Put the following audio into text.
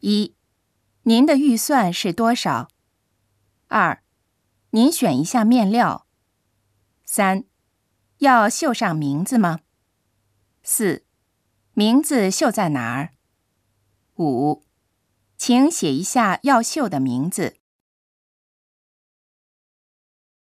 一您的预算是多少？二您选一下面料。三要绣上名字吗？四名字绣在哪儿？五请写一下要绣的名字。